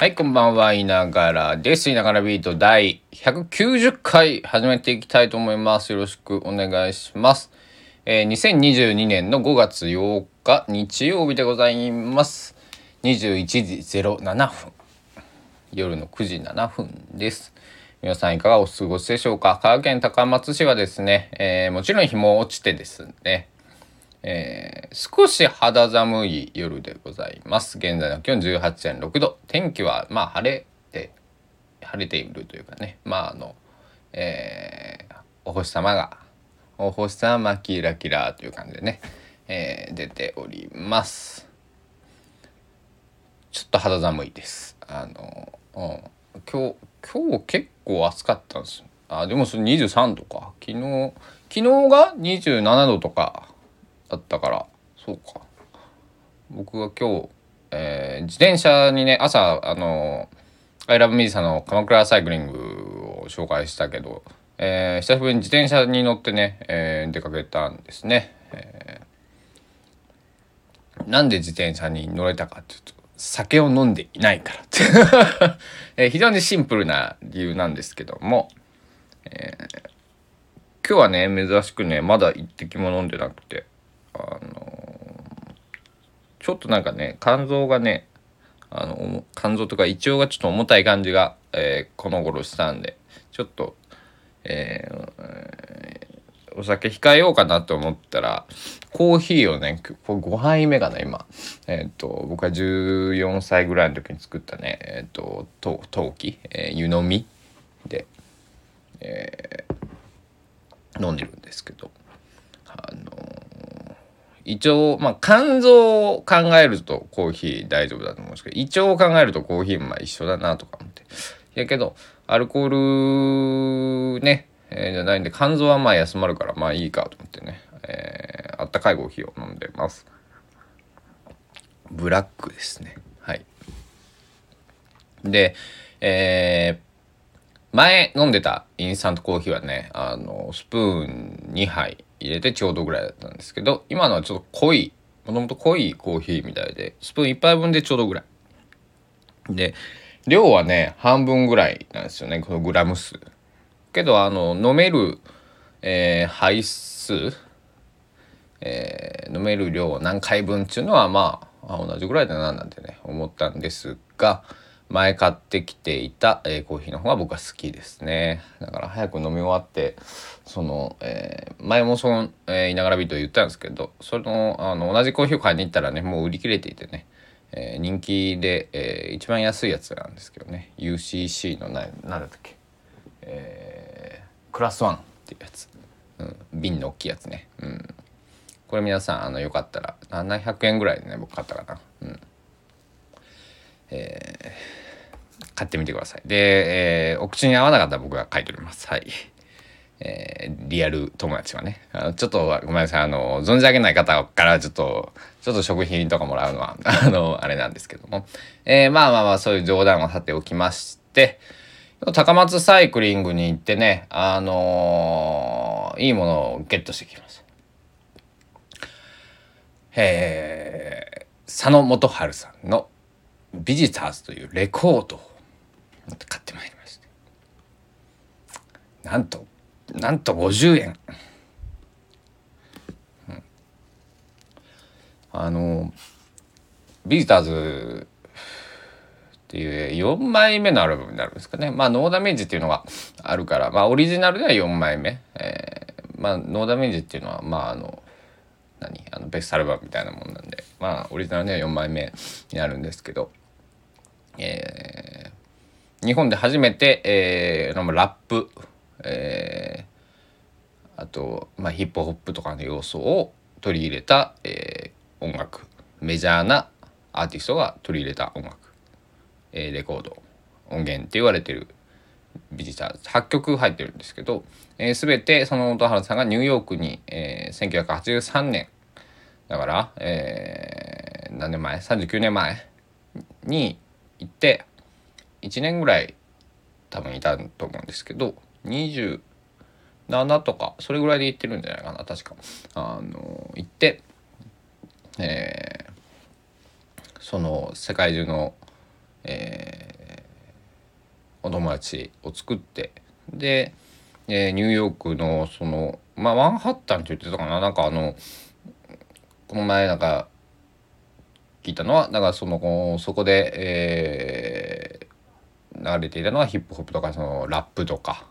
はい、こんばんは、いながらです。いながらビート第190回始めていきたいと思います。よろしくお願いします。えー2022年の5月8日日曜日でございます。21時07分。夜の9時7分です。皆さんいかがお過ごしでしょうか？香川県高松市はですね、えーもちろん日も落ちてですね、えー少し肌寒い夜でございます。現在の気温18.6度。天気はまあ晴れて、晴れているというかね、まああの、えーお星様が、お星様キラキラという感じでね、えー出ております。ちょっと肌寒いです。あの、うん、今日、今日結構暑かったんですよ。あ、でもそれ23度か。昨日、昨日が27度とかだったから、そうか。僕が今日、えー自転車にね、朝、あの、アイラブミーさんの鎌倉サイクリングを紹介したけど、えー久しぶりに自転車に乗ってね、えー出かけたんですね。えーなんで自転車に乗れたかっていうと、酒を飲んでいないからって。えー非常にシンプルな理由なんですけども、えー今日はね、珍しくね、まだ一滴も飲んでなくて、あのちょっとなんかね、肝臓がね、あの、肝臓とか胃腸がちょっと重たい感じが、えーこの頃したんで、ちょっと、えーお酒控えようかなと思ったら、コーヒーをね、5杯目かな、今。えっ、と、僕が14歳ぐらいの時に作ったね、えっ、と、陶器、えー湯飲みで、飲んでるんですけど、あの胃腸、まあ、肝臓を考えるとコーヒー大丈夫だと思うんですけど、胃腸を考えるとコーヒーもまあ一緒だなとか思って。やけど、アルコールね、えーじゃないんで、肝臓はまあ休まるからまあいいかと思ってね、えーあったかいコーヒーを飲んでます。ブラックですね。はい。で、えー前飲んでたインスタントコーヒーはね、あの、スプーン2杯入れてちょうどぐらいだったんですけど、今のはちょっと濃い、もともと濃いコーヒーみたいで、スプーン1杯分でちょうどぐらい。で、量はね、半分ぐらいなんですよね、このグラム数。けど、あの、飲める、えー杯数、えー飲める量何回分っていうのはまああ同じぐらいだななんてね思ったんですが前買ってきていた、えーコーヒーの方が僕は好きですねだから早く飲み終わってその、えー前もその、えー、いながらビートで言ったんですけどそのあの同じコーヒーを買いに行ったらねもう売り切れていてねえー人気で、えー一番安いやつなんですけどね UCC のな何だったっけえークラスワンっていうやつ、うん、瓶の大きいやつね、うん、これ皆さんあのよかったら700円ぐらいでね僕買ったかな、うん。えー買ってみてください。で、えーお口に合わなかったら僕が書いております。はい。えーリアル友達はね。あのちょっとごめんなさい。あの存じ上げない方からちょっとちょっと食品とかもらうのは あのあれなんですけども、えーまあまあまあそういう冗談をさておきまして。高松サイクリングに行ってねあのーいいものをゲットしてきましたえー佐野元春さんの「ビジターズ」というレコードを買ってまいりまして。なんとなんと50円、うん。あのビジターズっていう4枚目のアルバムになるんですかね。まあノーダメージっていうのがあるからまあオリジナルでは4枚目、えーまあノーダメージっていうのはまああの何？あのベストアルバムみたいなもんなんでまあオリジナルでは4枚目になるんですけどえー日本で初めて、えー、ラップ、えーあと、まあ、ヒップホップとかの要素を取り入れた、えー音楽。メジャーなアーティストが取り入れた音楽、えーレコード。音源って言われてる。ビジターズ。8曲入ってるんですけど、えー、全てその本原さんがニューヨークに、えー1983年。だから、えー何年前？39年前？に行って1年ぐらい多分いたと思うんですけど7とかそれぐらいで行ってるんじゃないかな確か。あの行ってえーその世界中の、えお友達を作ってで、えー、ニューヨークのそのまあマンハッタンって言ってたかななんかあのこの前なんか聞いたのはだからそのそこで、えー、流れていたのはヒップホップとかそのラップとか。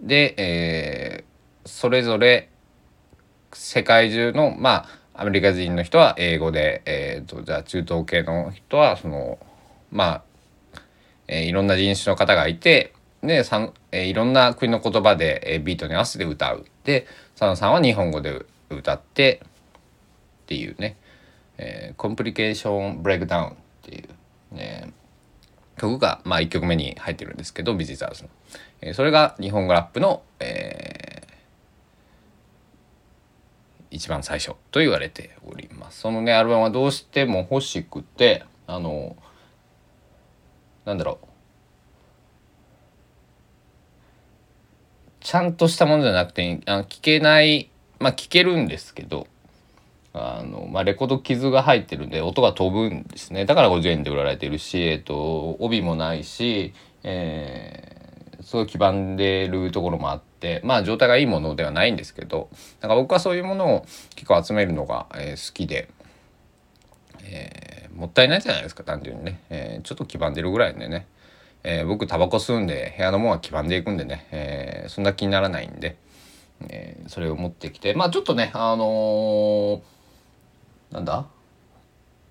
で、えー、それぞれ世界中のまあアメリカ人の人は英語で、えーと、じゃあ中東系の人はそのまあ、えー、いろんな人種の方がいてでさん、えー、いろんな国の言葉で、えー、ビートに合わせて歌う。で佐野さんは日本語で歌ってっていうね、えー、 complication breakdown っていう、ね、曲が、まあ、1曲目に入ってるんですけど Visitors の、えー、それが日本語ラップの、えー、一番最初と言われております。そのねアルバムはどうしても欲しくてあのなんだろう。ちゃんとしたものじゃなくてあの聞けないまあ聞けるんですけどあの、まあ、レコード傷が入ってるんで音が飛ぶんですね。だから50円で売られてるし、えっと、帯もないし、えー、すごい黄ばんでるところもあってまあ状態がいいものではないんですけどだか僕はそういうものを結構集めるのが、えー、好きで、えー、もったいないじゃないですか単純にね、えー、ちょっと黄ばんでるぐらいでね、えー、僕タバコ吸うんで部屋のものは黄ばんでいくんでね、えー、そんな気にならないんで、えー、それを持ってきて。まあちょっとねあのーなんだ？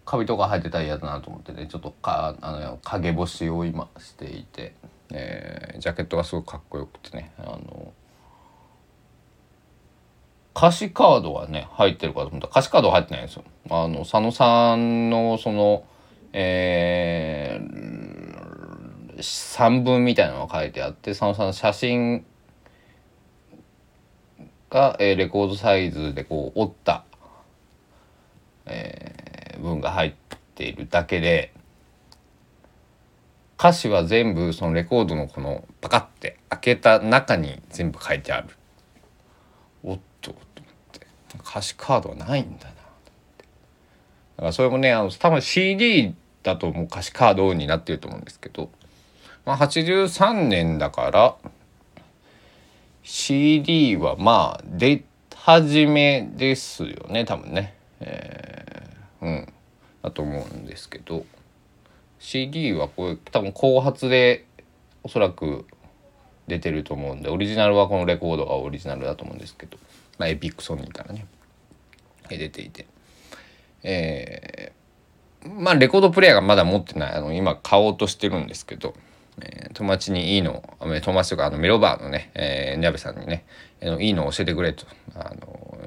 カビとか生えてたら嫌だなと思ってねちょっとかあの陰干しを今していて、えー、ジャケットがすごくかっこよくてねあの歌詞カードがね入ってるかと思ったら歌詞カード入ってないんですよ。あの佐野さんのそのえー、散文みたいなのが書いてあって佐野さんの写真が、えー、レコードサイズでこう折ったえー、文が入っているだけで歌詞は全部そのレコードのこのパカッて開けた中に全部書いてある。おっとと思って。歌詞カードはないんだなだからそれもねあの多分 CD だともう歌詞カードになってると思うんですけど、まあ、83年だから CD はまあ出始めですよね多分ね。えー、うん。だと思うんですけど。CD はこれ多分後発でおそらく出てると思うんでオリジナルはこのレコードがオリジナルだと思うんですけど、まあ、エピックソニーからね出ていて。えー、まあレコードプレーヤーがまだ持ってないあの今買おうとしてるんですけど、えー、友達にいいの友達とかあのメロバーのね、えー、ニャベさんにね、えー、いいの教えてくれと。あの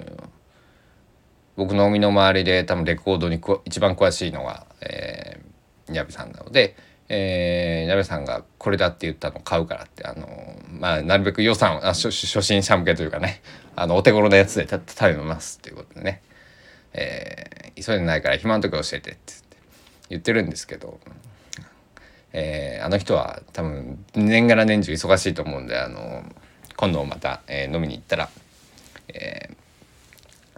僕の身の回りで多分レコードに一番詳しいのが、えー、ニャベさんなので、えー、ニャベさんがこれだって言ったのを買うからってあのまあなるべく予算あ初初心者向けというかねあのお手頃なやつで頼みますっていうことでね、えー、急いでないから暇の時教えてって言ってるんですけど、えー、あの人は多分年がら年中忙しいと思うんであの今度また、えー、飲みに行ったら、えー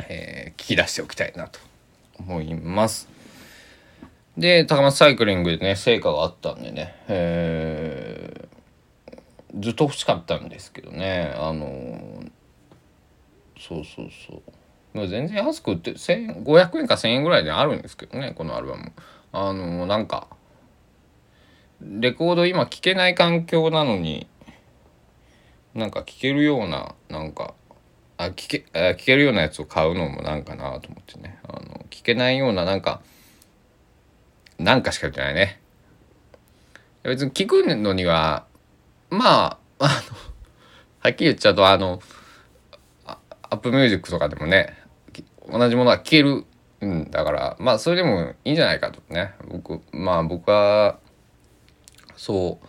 えー、聞き出しておきたいなと思います。で高松サイクリングでね成果があったんでね、えー、ずっと欲しかったんですけどねあのー、そうそうそう。全然安く売って500円か1,000円ぐらいであるんですけどねこのアルバム。あのー、なんかレコード今聴けない環境なのになんか聴けるようななんかあ聞けあ聞けるようなやつを買うのもなんかなと思ってね。あの聞けないようななんかなんかしか言ってないね。別に聞くのにはまああのはっきり言っちゃうとあのアップミュージックとかでもね同じものが聞けるんだからまあそれでもいいんじゃないかとね。僕まあ僕はそう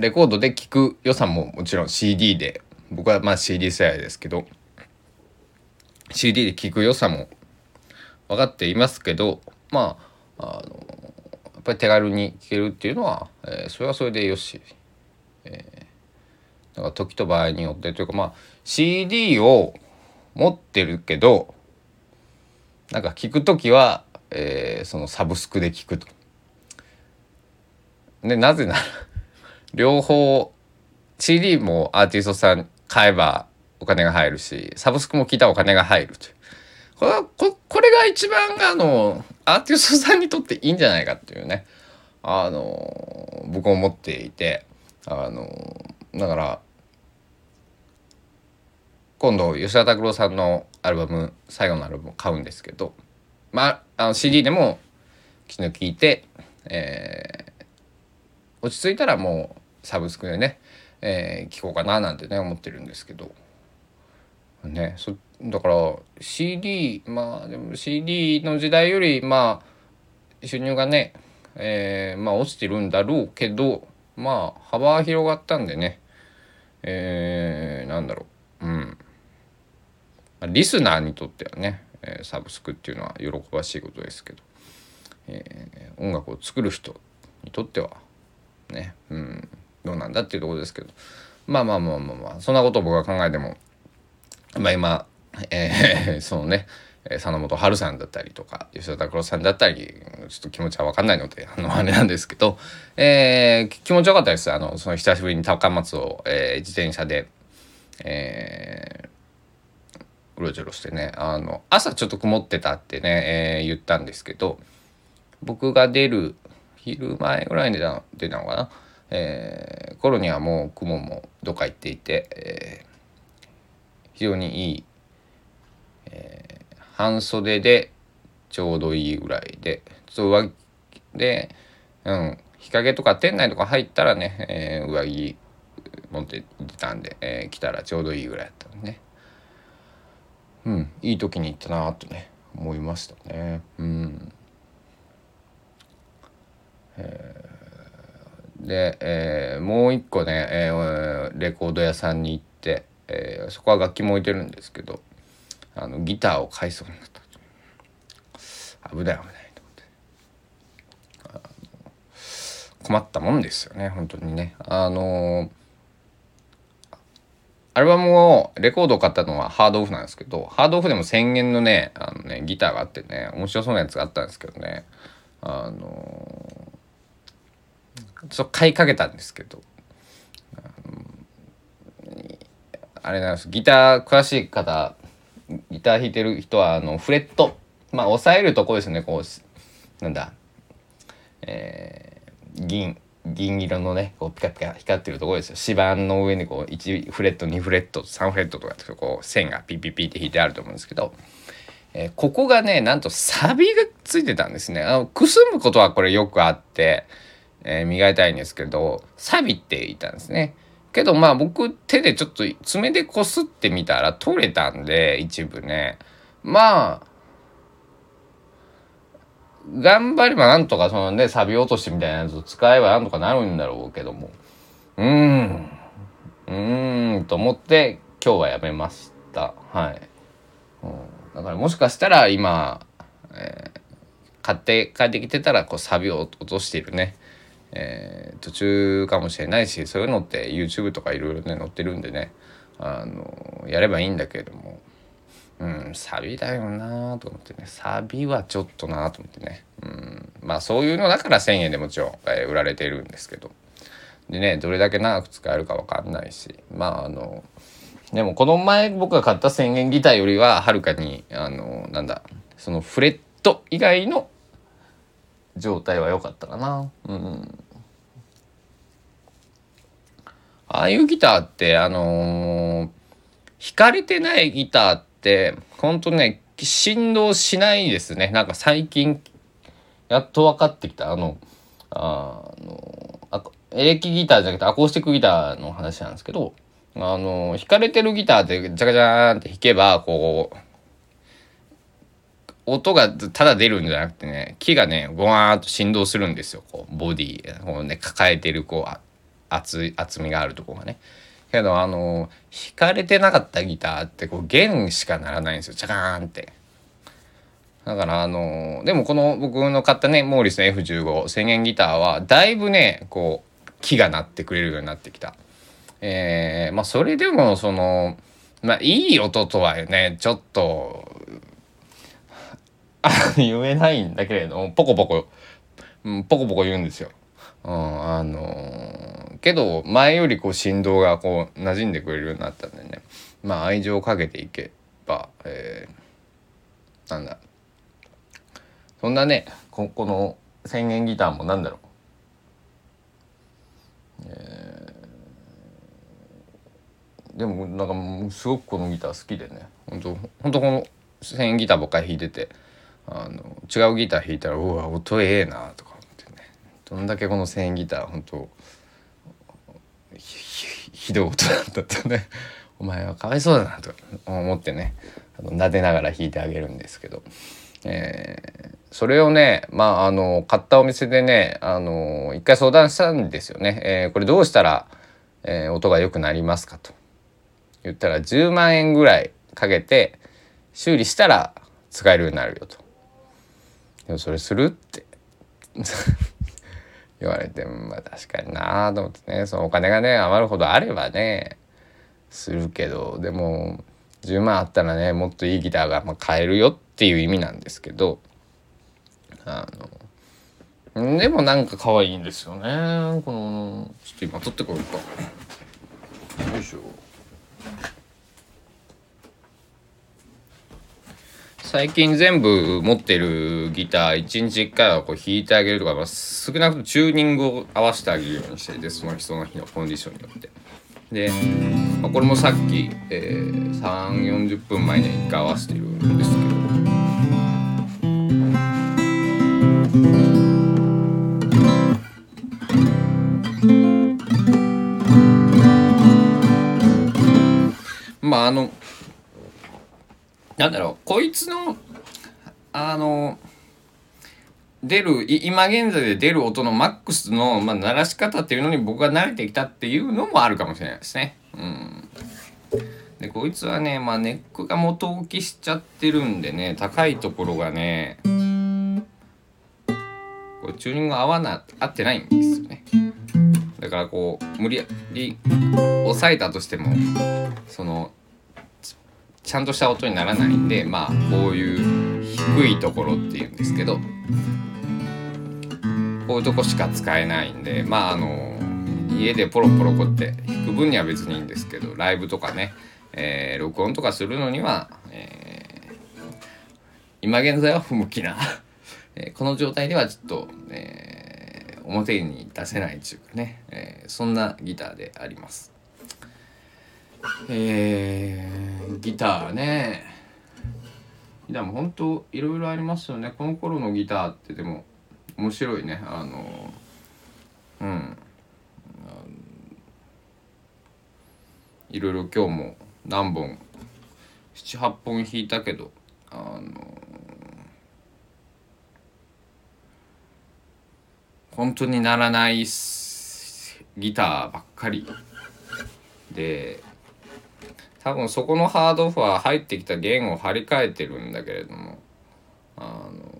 レコードで聞く良さももちろん CD で僕はまあ CD 世代ですけど CD で聴く良さも分かっていますけどまああのやっぱり手軽に聴けるっていうのは、えー、それはそれでよし、えー、だか時と場合によってというかまあ CD を持ってるけどなんか聞く時は、えー、そのサブスクで聞くと。でなぜなら 両方 CD もアーティストさん買えばお金が入るしサブスクも聞いたらお金が入るというこれここれが一番あのアーティストさんにとっていいんじゃないかっていうね。あの僕は思っていて。あのだから今度吉田拓郎さんのアルバム最後のアルバムを買うんですけど。まああの CD でも昨日聞いて、えー、落ち着いたらもうサブスクでね、えー、こうかななんてね思ってるんですけど。ねそだから CD まあでも CD の時代よりまあ収入がね、えー、まあ落ちてるんだろうけどまあ幅は広がったんでね。えー、なんだろう。うん。リスナーにとってはね、えー、サブスクっていうのは喜ばしいことですけど、えー、音楽を作る人にとってはね、うん、どうなんだっていうところですけど。まあまあまあまあまあそんなことを僕は考えてもまあ今、えー、そのね。佐野元春さんだったりとか吉田拓郎さんだったりちょっと気持ちは分かんないのであのあれなんですけど、えー、気持ちよかったです。あのその久しぶりに高松を、えー、自転車で、えー、うろちょろしてねあの朝ちょっと曇ってたってね、えー、言ったんですけど僕が出る昼前ぐらいに出た出たのかな、えー、頃にはもう雲もどっか行っていて、えー、非常にいい、えー、半袖でちょうどいいぐらいで。ちょっと上着で、うん、日陰とか店内とか入ったらね、えー、上着持って出たんで、えー、来たらちょうどいいぐらいだったんでね。うんいい時に行ったなとね思いましたね。うん。えー、で、えー、もう一個ね、えー、レコード屋さんに行って、えー、そこは楽器も置いてるんですけど。あのギターを買いそうになった。危ない危ないと思って。困ったもんですよね本当にね。あのアルバムをレコードを買ったのはハードオフなんですけどハードオフでも1000円のねあのねギターがあってね面白そうなやつがあったんですけどね。あのちょっと買いかけたんですけど。あれなんです。ギター詳しい方ギター弾いてる人はあのフレット。まあ押さえるとこですね。こうなんだ。えー、銀銀色のねこうピカピカ光ってるとこですよ。指板の上にこう1フレット2フレット3フレットとかってこう線がピッピッピって引いてあると思うんですけど、えー、ここがねなんとサビがついてたんですね。あのくすむことはこれよくあって、えー、磨いたいんですけどサビって言ったんですね。けどまあ僕手でちょっと爪でこすってみたら取れたんで一部ね。まあ頑張ればなんとかそのねサビ落としみたいなやつを使えばなんとかなるんだろうけども。うーん。うーんと思って今日はやめました。はい、うん、だからもしかしたら今、えー、買って帰ってきてたらこうサビを落としてるね。えー、途中かもしれないしそういうのって YouTube とかいろいろね載ってるんでねあのやればいいんだけれどもうんサビだよなと思ってねサビはちょっとなと思ってねうんまあそういうのだから1,000円でもちろん、えー、売られてるんですけどでねどれだけ長く使えるか分かんないしまああのでもこの前僕が買った1,000円ギターよりははるかにあのなんだそのフレット以外の状態は良かったかな。うん。ああいうギターってあのー、弾かれてないギターってほんとね振動しないですね。なんか最近やっと分かってきた。あのあのあエレキギターじゃなくてアコースティックギターの話なんですけどあの弾かれてるギターでジャカジャーンって弾けばこう音がただ出るんじゃなくてね木がねゴワーッと振動するんですよこうボディこうね抱えてるこう厚い厚みがあるとこがね。けどあの弾かれてなかったギターってこう弦しかならないんですよチャカーンって。だからあのでもこの僕の買ったねモーリスの F15 1000円ギターはだいぶねこう木が鳴ってくれるようになってきた。えー、まあそれでもそのまあいい音とはねちょっと 言えないんだけれどもポコポコ、うん、ポコポコ言うんですよ。うん、あのー、けど前よりこう振動がこう馴染んでくれるようになったんでね。まあ愛情をかけていけば、えー、なんだ。そんなねここの1000円ギターもなんだろう、えー、でもなんかすごくこのギター好きでね。本当本当この1000円ギターばっかり弾いてて。あの違うギター弾いたらうわ音ええなとか思ってね。どんだけこの1000円ギター本当ひどい音だったとね。お前はかわいそうだなと思ってね。あの撫でながら弾いてあげるんですけど、えー、それをねまああの買ったお店でねあの一回相談したんですよね、えー、これどうしたら、えー、音が良くなりますかと。言ったら10万円ぐらいかけて修理したら使えるようになるよと。でもそれするって。言われてまあ確かになあと思ってね。そのお金がね余るほどあればねするけどでも10万あったらねもっといいギターが、まあ、買えるよっていう意味なんですけどあのでもなんか可愛いんですよね。このちょっと今取ってこようか。よいしょ。最近全部持ってるギター1日1回はこう弾いてあげるとか、まあ、少なくともチューニングを合わせてあげるようにしてでその日その日のコンディションによって。で、まあ、これもさっき、えー、3 4 0分前に1回合わせてるんですけど。まああのなんだろうこいつのあの出る今現在で出る音のマックスの、まあ、鳴らし方っていうのに僕が慣れてきたっていうのもあるかもしれないですね。うん、でこいつはね、まあ、ネックが元置きしちゃってるんでね高いところがねこれチューニング合わな合ってないんですよね。だからこう無理やり抑えたとしてもそのちゃんとした音にならないんでまあこういう低いところっていうんですけどこういうとこしか使えないんでまああの家でポロポロこって弾く分には別にいいんですけどライブとかね、えー、録音とかするのには、えー、今現在は不向きな えこの状態ではちょっと、えー、表に出せないっていうかね、えそんなギターであります。えー、ギターね。ギターも本当いろいろありますよね。この頃のギターってでも面白いね。あのうん。いろいろ今日も何本78本弾いたけどあの本当にならないギターばっかりで多分そこのハードオフは入ってきた弦を張り替えてるんだけれどもあの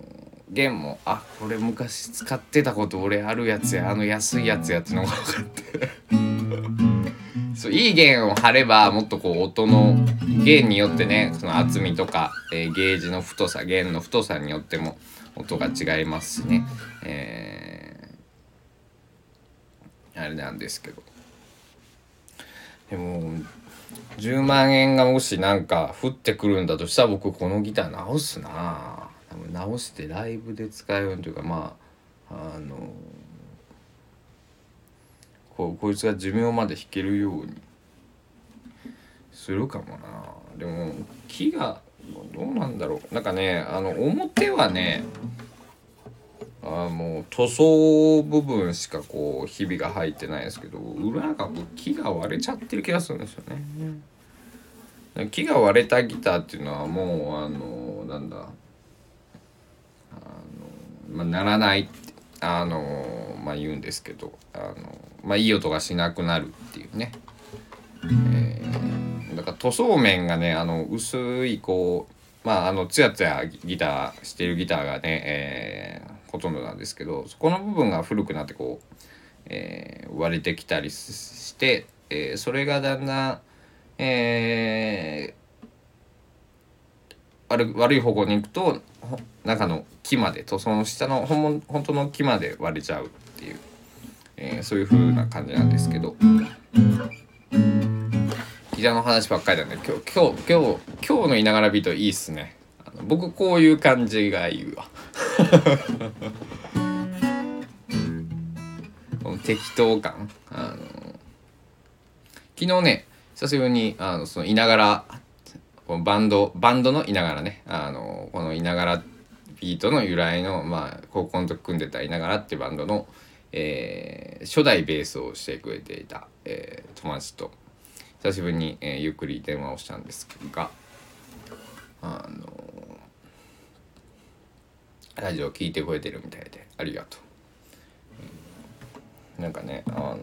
弦もあこれ昔使ってたこと俺あるやつやあの安いやつやってのが分かって。そういい弦を張ればもっとこう音の弦によってねその厚みとか、えー、ゲージの太さ弦の太さによっても音が違いますしね、えー、あれなんですけど。でも10万円がもしなんか降ってくるんだとしたら僕このギター直すな。直してライブで使うようにというかまああのここいつが寿命まで弾けるように。するかもな。でも木がどうなんだろう。なんかねあの表はねあもう塗装部分しかこうひびが入ってないですけど裏が木が割れちゃってる気がするんですよね。木が割れたギターっていうのはもうあのなんだあの、まあ、ならないってあのまあ言うんですけどあの、まあ、いい音がしなくなるっていうね。えー、だから塗装面がねあの薄いこうまああのツヤツヤギターしてるギターがね、えーほとんどなんですけどそこの部分が古くなってこう、えー、割れてきたりして、えー、それがだんだん、えー、悪い方向に行くと中の木まで塗装の下の本本当の木まで割れちゃうっていうえー、そういう風な感じなんですけど。ギターの話ばっかりだね。今日今日今日今日のいながらビートいいっすね。僕こういう感じがいいわ。適当感。あの昨日ね久しぶりにあのそのいながらこのバンドバンドのいながらね。あのこのいながらビートの由来の、まあ、高校の時組んでたいながらっていうバンドの、えー、初代ベースをしてくれていた、えー、友達と久しぶりに、えー、ゆっくり電話をしたんですがあのラジオ聞いてくれてるみたいでありがとう。なんかねあの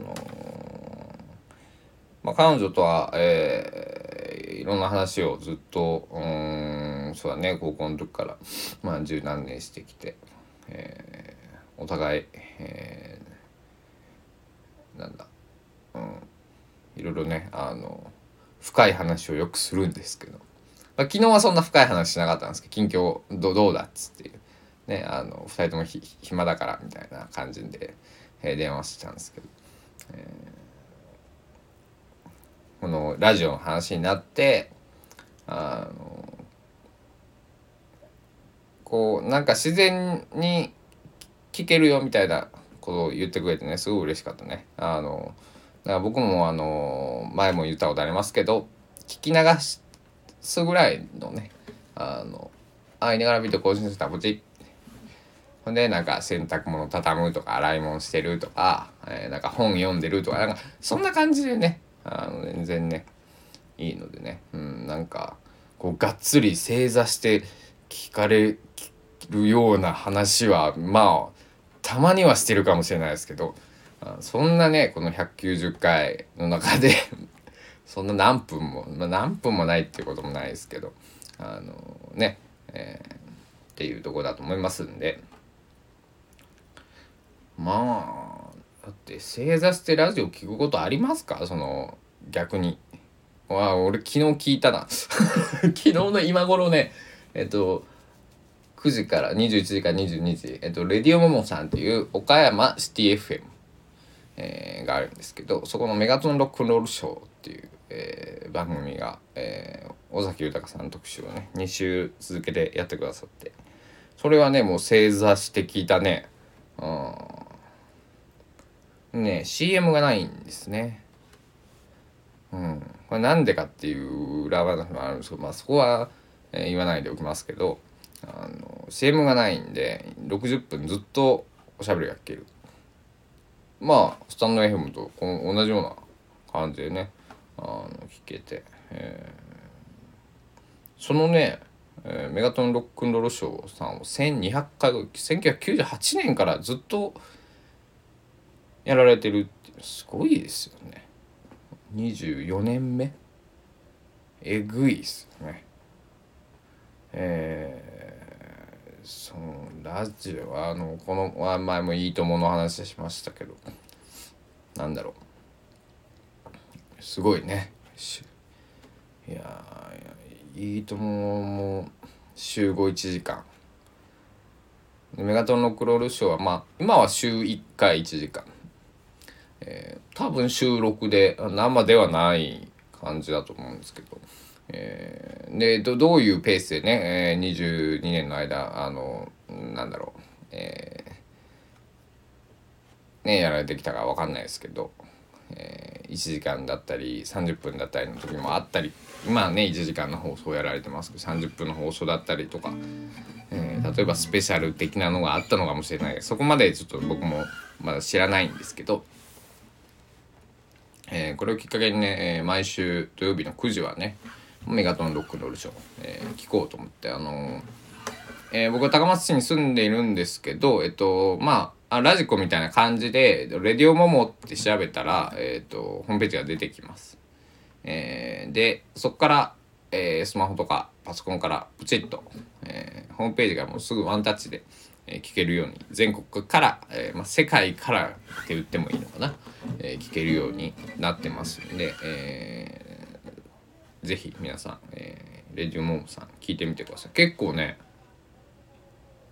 まあ、彼女とは、えー、いろんな話をずっとうんそうだね高校の時からまあ十何年してきて、えー、お互い、えー、なんだ、うん、いろいろねあの深い話をよくするんですけど、まあ、昨日はそんな深い話しなかったんですけど近況どどうだっつっていう。ねあの2人ともひ暇だからみたいな感じで、えー、電話したんですけど。えーこのラジオの話になってあのこうなんか自然に聞けるよみたいなことを言ってくれてねすごい嬉しかったね。あのだから僕もあの前も言ったことありますけど聞き流すぐらいのねあの「あいながらビート更新したポチほんでなんか洗濯物畳むとか洗い物してるとか、えー、なんか本読んでるとかなんかそんな感じでねあの全然ねいいのでね、うん、なんかこうがっつり正座して聞かれるような話はまあたまにはしてるかもしれないですけどそんなねこの190回の中で そんな何分も、まあ、何分もないっていうこともないですけどあのね、えー、っていうとこだと思いますんでまあだって正座してラジオ聞くことありますか？その逆に。わあ俺昨日聞いたな。昨日の今頃ねえっと9時から21時から22時、えっと、レディオモモさんっていう岡山シティ FM、えー、があるんですけどそこのメガトンロックンロールショーっていう、えー、番組が、えー、尾崎豊さんの特集をね2週続けてやってくださって。それはねもう正座して聞いたね。ね CM がないんですね。うん、これなんでかっていう裏話もあるんですけど、まあ、そこは、えー、言わないでおきますけどあの CM がないんで60分ずっとおしゃべりが聞けるまあスタンド FM とこの同じような感じでねあの聞けて、えー、そのね、えー、メガトンロックンロールショーさんを1200回1998年からずっとやられてるってすごいですよね。24年目？えぐいっすね。えー、そのラジオはあのこの前も「いいとも!」の話しましたけど。なんだろう。すごいね。いやいいともも週51時間。メガトンのクロールショーはまあ今は週1回1時間。えー、多分収録で生ではない感じだと思うんですけど、えー、でどういうペースでね、えー、22年の間あのなんだろう、えー、ねやられてきたか分かんないですけど、えー、1時間だったり30分だったりの時もあったり今はね1時間の放送やられてますけど30分の放送だったりとか、え、例えばスペシャル的なのがあったのかもしれないそこまでちょっと僕もまだ知らないんですけど。えー、これをきっかけにね、えー、毎週土曜日の9時はねメガトンロックンロールショー、えー、聞こうと思ってあのえ僕は高松市に住んでいるんですけどえっとまあラジコみたいな感じで「レディオモモ」って調べたら、えっとホームページが出てきます。えでそこから、えスマホとかパソコンからプチッと、えホームページがもうすぐワンタッチでえ聞けるように全国から、え、ま、世界からって言ってもいいのかな、え、聞けるようになってますんで、えー、ぜひ皆さん、え、レジオモモさん聞いてみてください。結構ね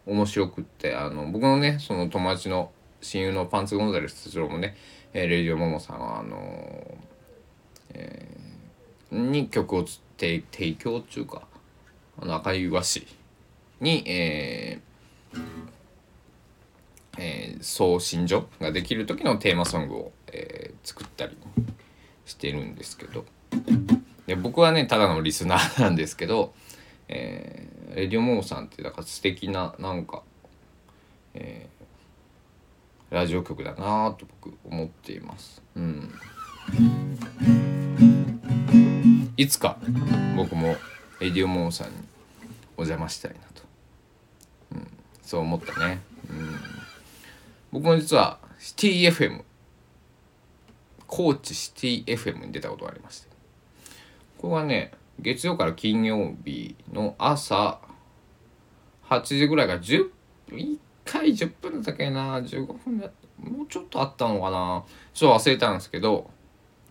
面白くってあの僕のねその友達の親友のパンツ・ゴンザレス哲郎もね、えー、レディオモモさんはあのえー、に曲を提提供中かあの赤い和紙に、ええー、送信所ができる時のテーマソングを、えー、作ったりしてるんですけど。で僕はねただのリスナーなんですけど、えー、レディオモモさんってだから素敵ななんか、えー、ラジオ局だなと僕思っています。うん。いつか僕もレディオモモさんにお邪魔したいなと、そう思ったね。うん。僕も実はシティ FM 高知シティ FM に出たことがありまして。これはね月曜から金曜日の朝8時ぐらいから10 1回10分だったっけな15分だもうちょっとあったのかな。ちょっと忘れたんですけど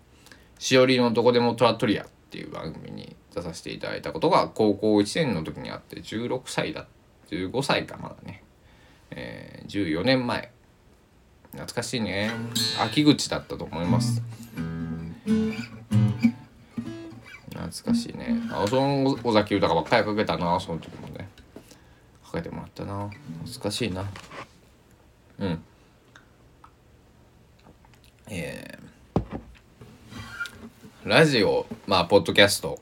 「しおりのどこでもトラトリア」っていう番組に出させていただいたことが高校1年の時にあって16歳だった15歳かまだね、えー、14年前。懐かしいね。秋口だったと思います。懐かしいね。あその尾崎豊ばっかりかけたな。その時もね。かけてもらったな。懐かしいな。うん。えー、ラジオまあポッドキャスト、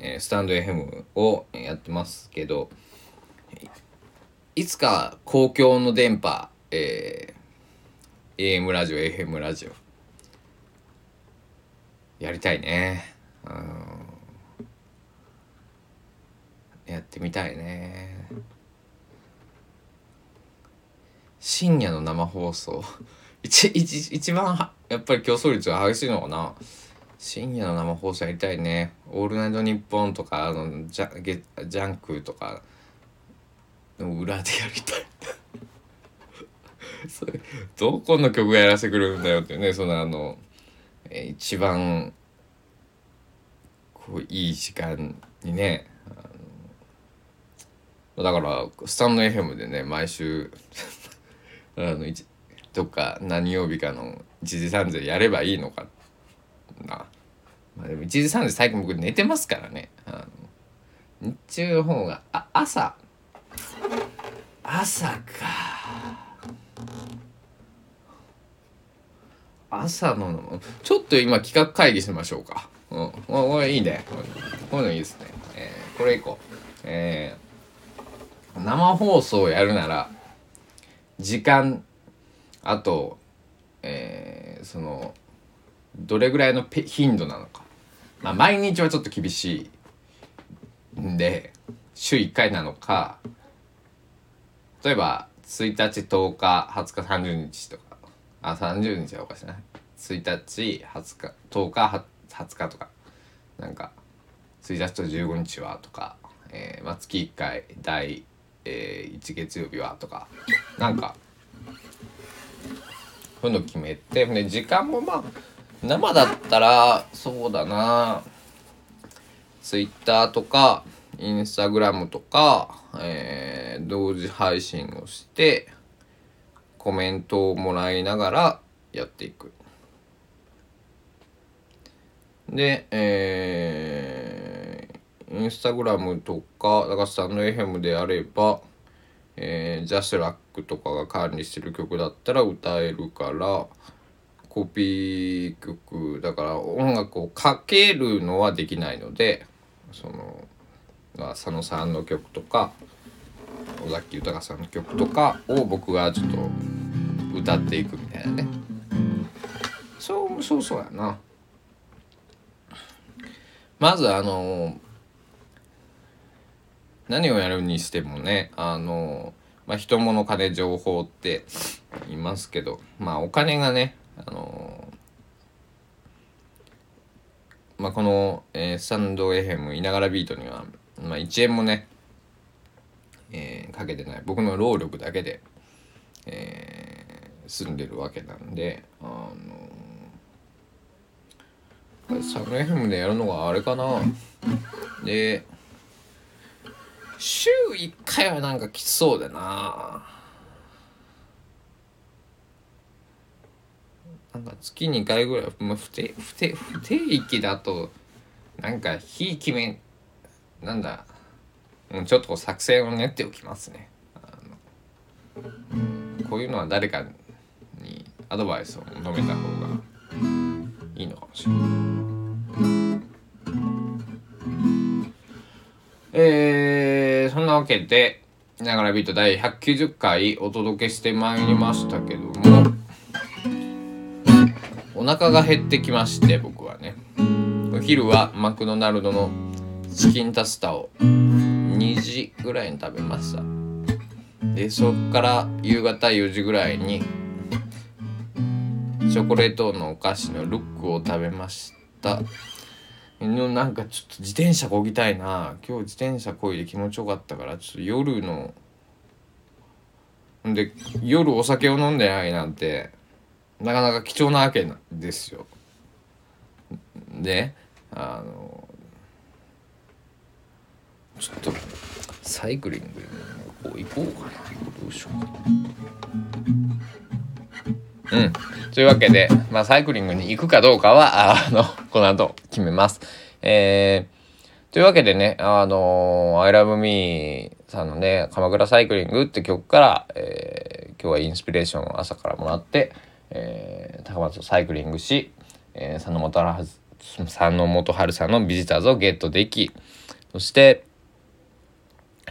えー、スタンド FM をやってますけどいつか公共の電波、えー、AM ラジオ FM ラジオ。やりたいね。うん。やってみたいね。深夜の生放送。一一一番やっぱり競争率が激しいのかな。深夜の生放送やりたいね「オールナイトニッポン」とかあのジャジャンクとか。の裏でやりたい それどこの曲やらせてくれるんだよってねそのあの一番こういい時間にねだからスタンド FM でね毎週 あのどっか何曜日かの1時3時やればいいのかな。まあでも1時3時最近僕寝てますからね。あの日中の方があ朝朝か。朝のちょっと今企画会議しましょうか。うん。これいいね。こういうのいいですね。えー、これいこう。えー、生放送やるなら、時間、あと、えー、その、どれぐらいの頻度なのか。まあ、毎日はちょっと厳しいんで、週1回なのか、例えば、1日10日20日30日とか。あ30日はおかしい。な1日20日10日20日とか。なんか1日と15日はとか、えーまあ、月1回第、えー、1月曜日はとか。なんかそういうの決めてで時間もまあ生だったらそうだな。ツイッターとかインスタグラムとか、えー、同時配信をしてコメントをもらいながらやっていく。で、えー、インスタグラムとか、だからスタンド FM であれば、えー、ジャスラックとかが管理してる曲だったら歌えるから、コピー曲、だから音楽をかけるのはできないので、その、佐野さんの曲とか尾崎豊さんの曲とかを僕がちょっと歌っていくみたいなね。そうそうそうやな。まずあの何をやるにしてもねあのまあ人物金情報って言いますけどまあお金がねあのまあこの、えー、スタンド FM いながらビートにはまあ、1円もね、えー、かけてない。僕の労力だけで、えー、住んでるわけなんであのサム FM でやるのがあれかな。で週1回はなんかきつそうだな。なんか月2回ぐらい、まあ、不定不定不定期だとなんか日決めなんだ。ちょっと作戦を練っておきますね。こういうのは誰かにアドバイスを求めた方がいいのかもしれないえー、そんなわけで「ながらビート」第190回お届けしてまいりましたけどもお腹が減ってきまして僕はね。お昼はマクドナルドのチキンタスタを2時ぐらいに食べました。でそっから夕方4時ぐらいにチョコレートのお菓子のルックを食べました。のなんかちょっと自転車こぎたいな。今日自転車こいで気持ちよかったからちょっと夜ので夜お酒を飲んでないなんてなかなか貴重なわけですよ。であのちょっとサイクリングに行こうかなどうしようかな。うんというわけで、まあ、サイクリングに行くかどうかは あのこの後決めます。えー、というわけでねあの「ILOVEME」さんのね「鎌倉サイクリング」って曲から、えー、今日はインスピレーションを朝からもらって「えー、高松をサイクリングし、えー、佐野元春佐野元春さんのビジターズをゲットできそして、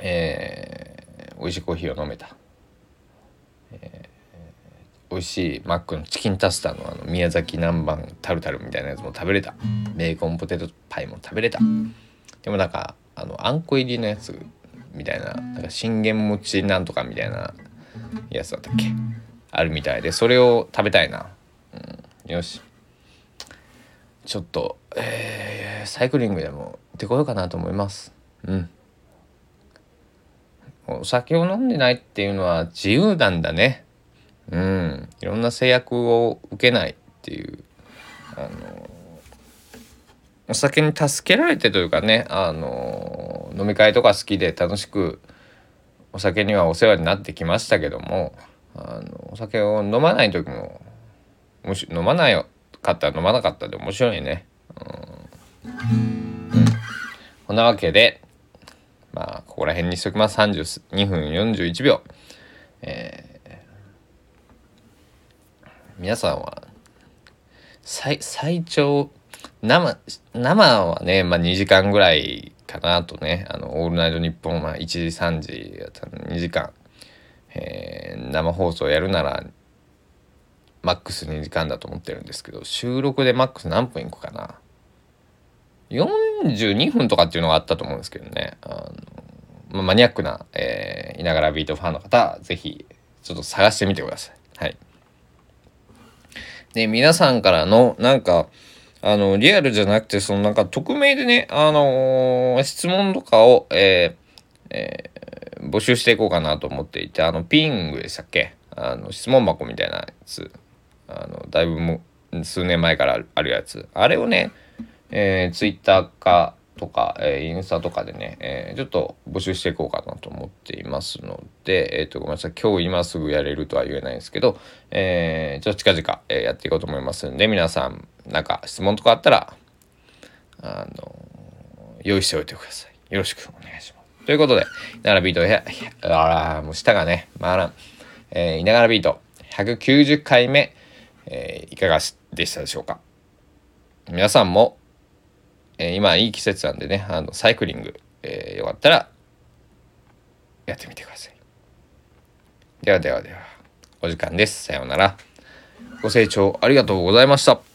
えー、美味しいコーヒーを飲めた、えー、美味しいマックのチキンタスターのあの宮崎南蛮タルタルみたいなやつも食べれた。ベーコンポテトパイも食べれた。でもなんかあのあんこ入りのやつみたいななんか信玄餅なんとかみたいなやつだったっけ？あるみたいでそれを食べたいな、うん、よし。ちょっと、えー、サイクリングでも行ってこようかなと思います。うん。お酒を飲んでないっていうのは自由なんだね。うん。いろんな制約を受けないっていう。あのお酒に助けられてというかねあの飲み会とか好きで楽しくお酒にはお世話になってきましたけどもあのお酒を飲まない時ももし飲まないかったら飲まなかったで面白いね。うん、こん。なわけでまあここら辺にしときます。32分41秒。えー、皆さんは最最長生生はね、まあ、2時間ぐらいかなとね「あのオールナイトニッポン」は1時3時やったの2時間。えー、生放送やるならマックス2時間だと思ってるんですけど収録でマックス何分いくかな？42分とかっていうのがあったと思うんですけどねあの、まあ、マニアックな、えー、いながらビートファンの方是非ちょっと探してみてください。はい。で皆さんからのなんかあのリアルじゃなくてそのなんか匿名でねあのー、質問とかを、えーえ募集していこうかなと思っていて、あの、ピングでしたっけ？あの、質問箱みたいなやつ。あの、だいぶも、数年前からあるやつ。あれをね、えー、ツイッターかとか、えー、インスタとかでね、えー、ちょっと募集していこうかなと思っていますので、えっ、ー、と、ごめんなさい。今日今すぐやれるとは言えないんですけど、えー、ちょっと近々、えー、やっていこうと思いますんで、皆さん、なんか質問とかあったら、あの、用意しておいてください。よろしくお願いします。ということで、いながらビート、あら、もう舌がね、回らん。えー、いながらビート、190回目、えー、いかがでしたでしょうか。皆さんも、えー、今いい季節なんでね、あの、サイクリング、えー、よかったら、やってみてください。ではではでは、お時間です。さようなら。ご清聴ありがとうございました。